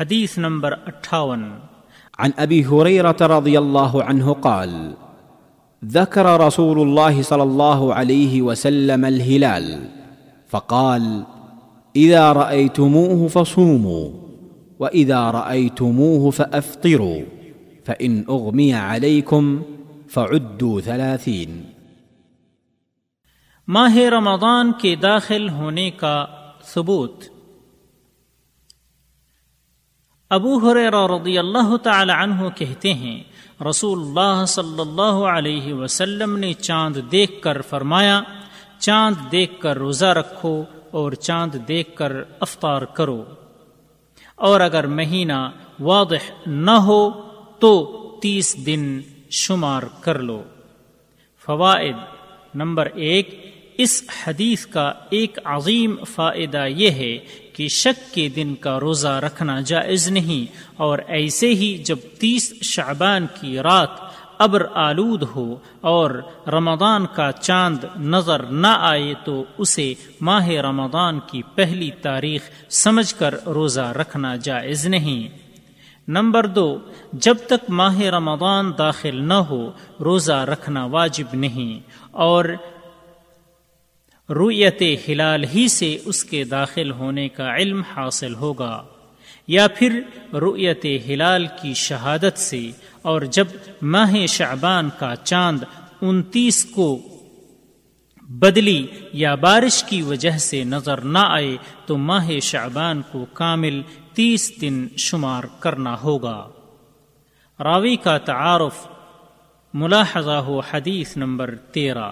حدیث نمبر اٹھاون۔ عن ابي هريره رضي الله عنه قال ذكر رسول الله صلى الله عليه وسلم الهلال فقال اذا رايتموه فصوموا واذا رايتموه فافطروا فان اغمي عليكم فعدوا ثلاثين ماہ رمضان کے داخل ہونے کا ثبوت۔ ابو حریرہ رضی اللہ تعالی عنہ کہتے ہیں رسول اللہ صلی اللہ علیہ وسلم نے چاند دیکھ کر فرمایا، چاند دیکھ کر روزہ رکھو اور چاند دیکھ کر افطار کرو۔ اور اگر مہینہ واضح نہ ہو تو تیس دن شمار کر لو۔ فوائد نمبر ایک، اس حدیث کا ایک عظیم فائدہ یہ ہے کہ شک کے دن کا روزہ رکھنا جائز نہیں اور ایسے ہی جب تیس شعبان کی رات ابر آلود ہو اور رمضان کا چاند نظر نہ آئے تو اسے ماہ رمضان کی پہلی تاریخ سمجھ کر روزہ رکھنا جائز نہیں۔ نمبر دو، جب تک ماہ رمضان داخل نہ ہو، روزہ رکھنا واجب نہیں اور رویت ہلال ہی سے اس کے داخل ہونے کا علم حاصل ہوگا یا پھر رویت ہلال کی شہادت سے اور جب ماہ شعبان کا چاند انتیس کو بدلی یا بارش کی وجہ سے نظر نہ آئے تو ماہ شعبان کو کامل تیس دن شمار کرنا ہوگا۔ راوی کا تعارف ملاحظہ ہو حدیث نمبر تیرہ۔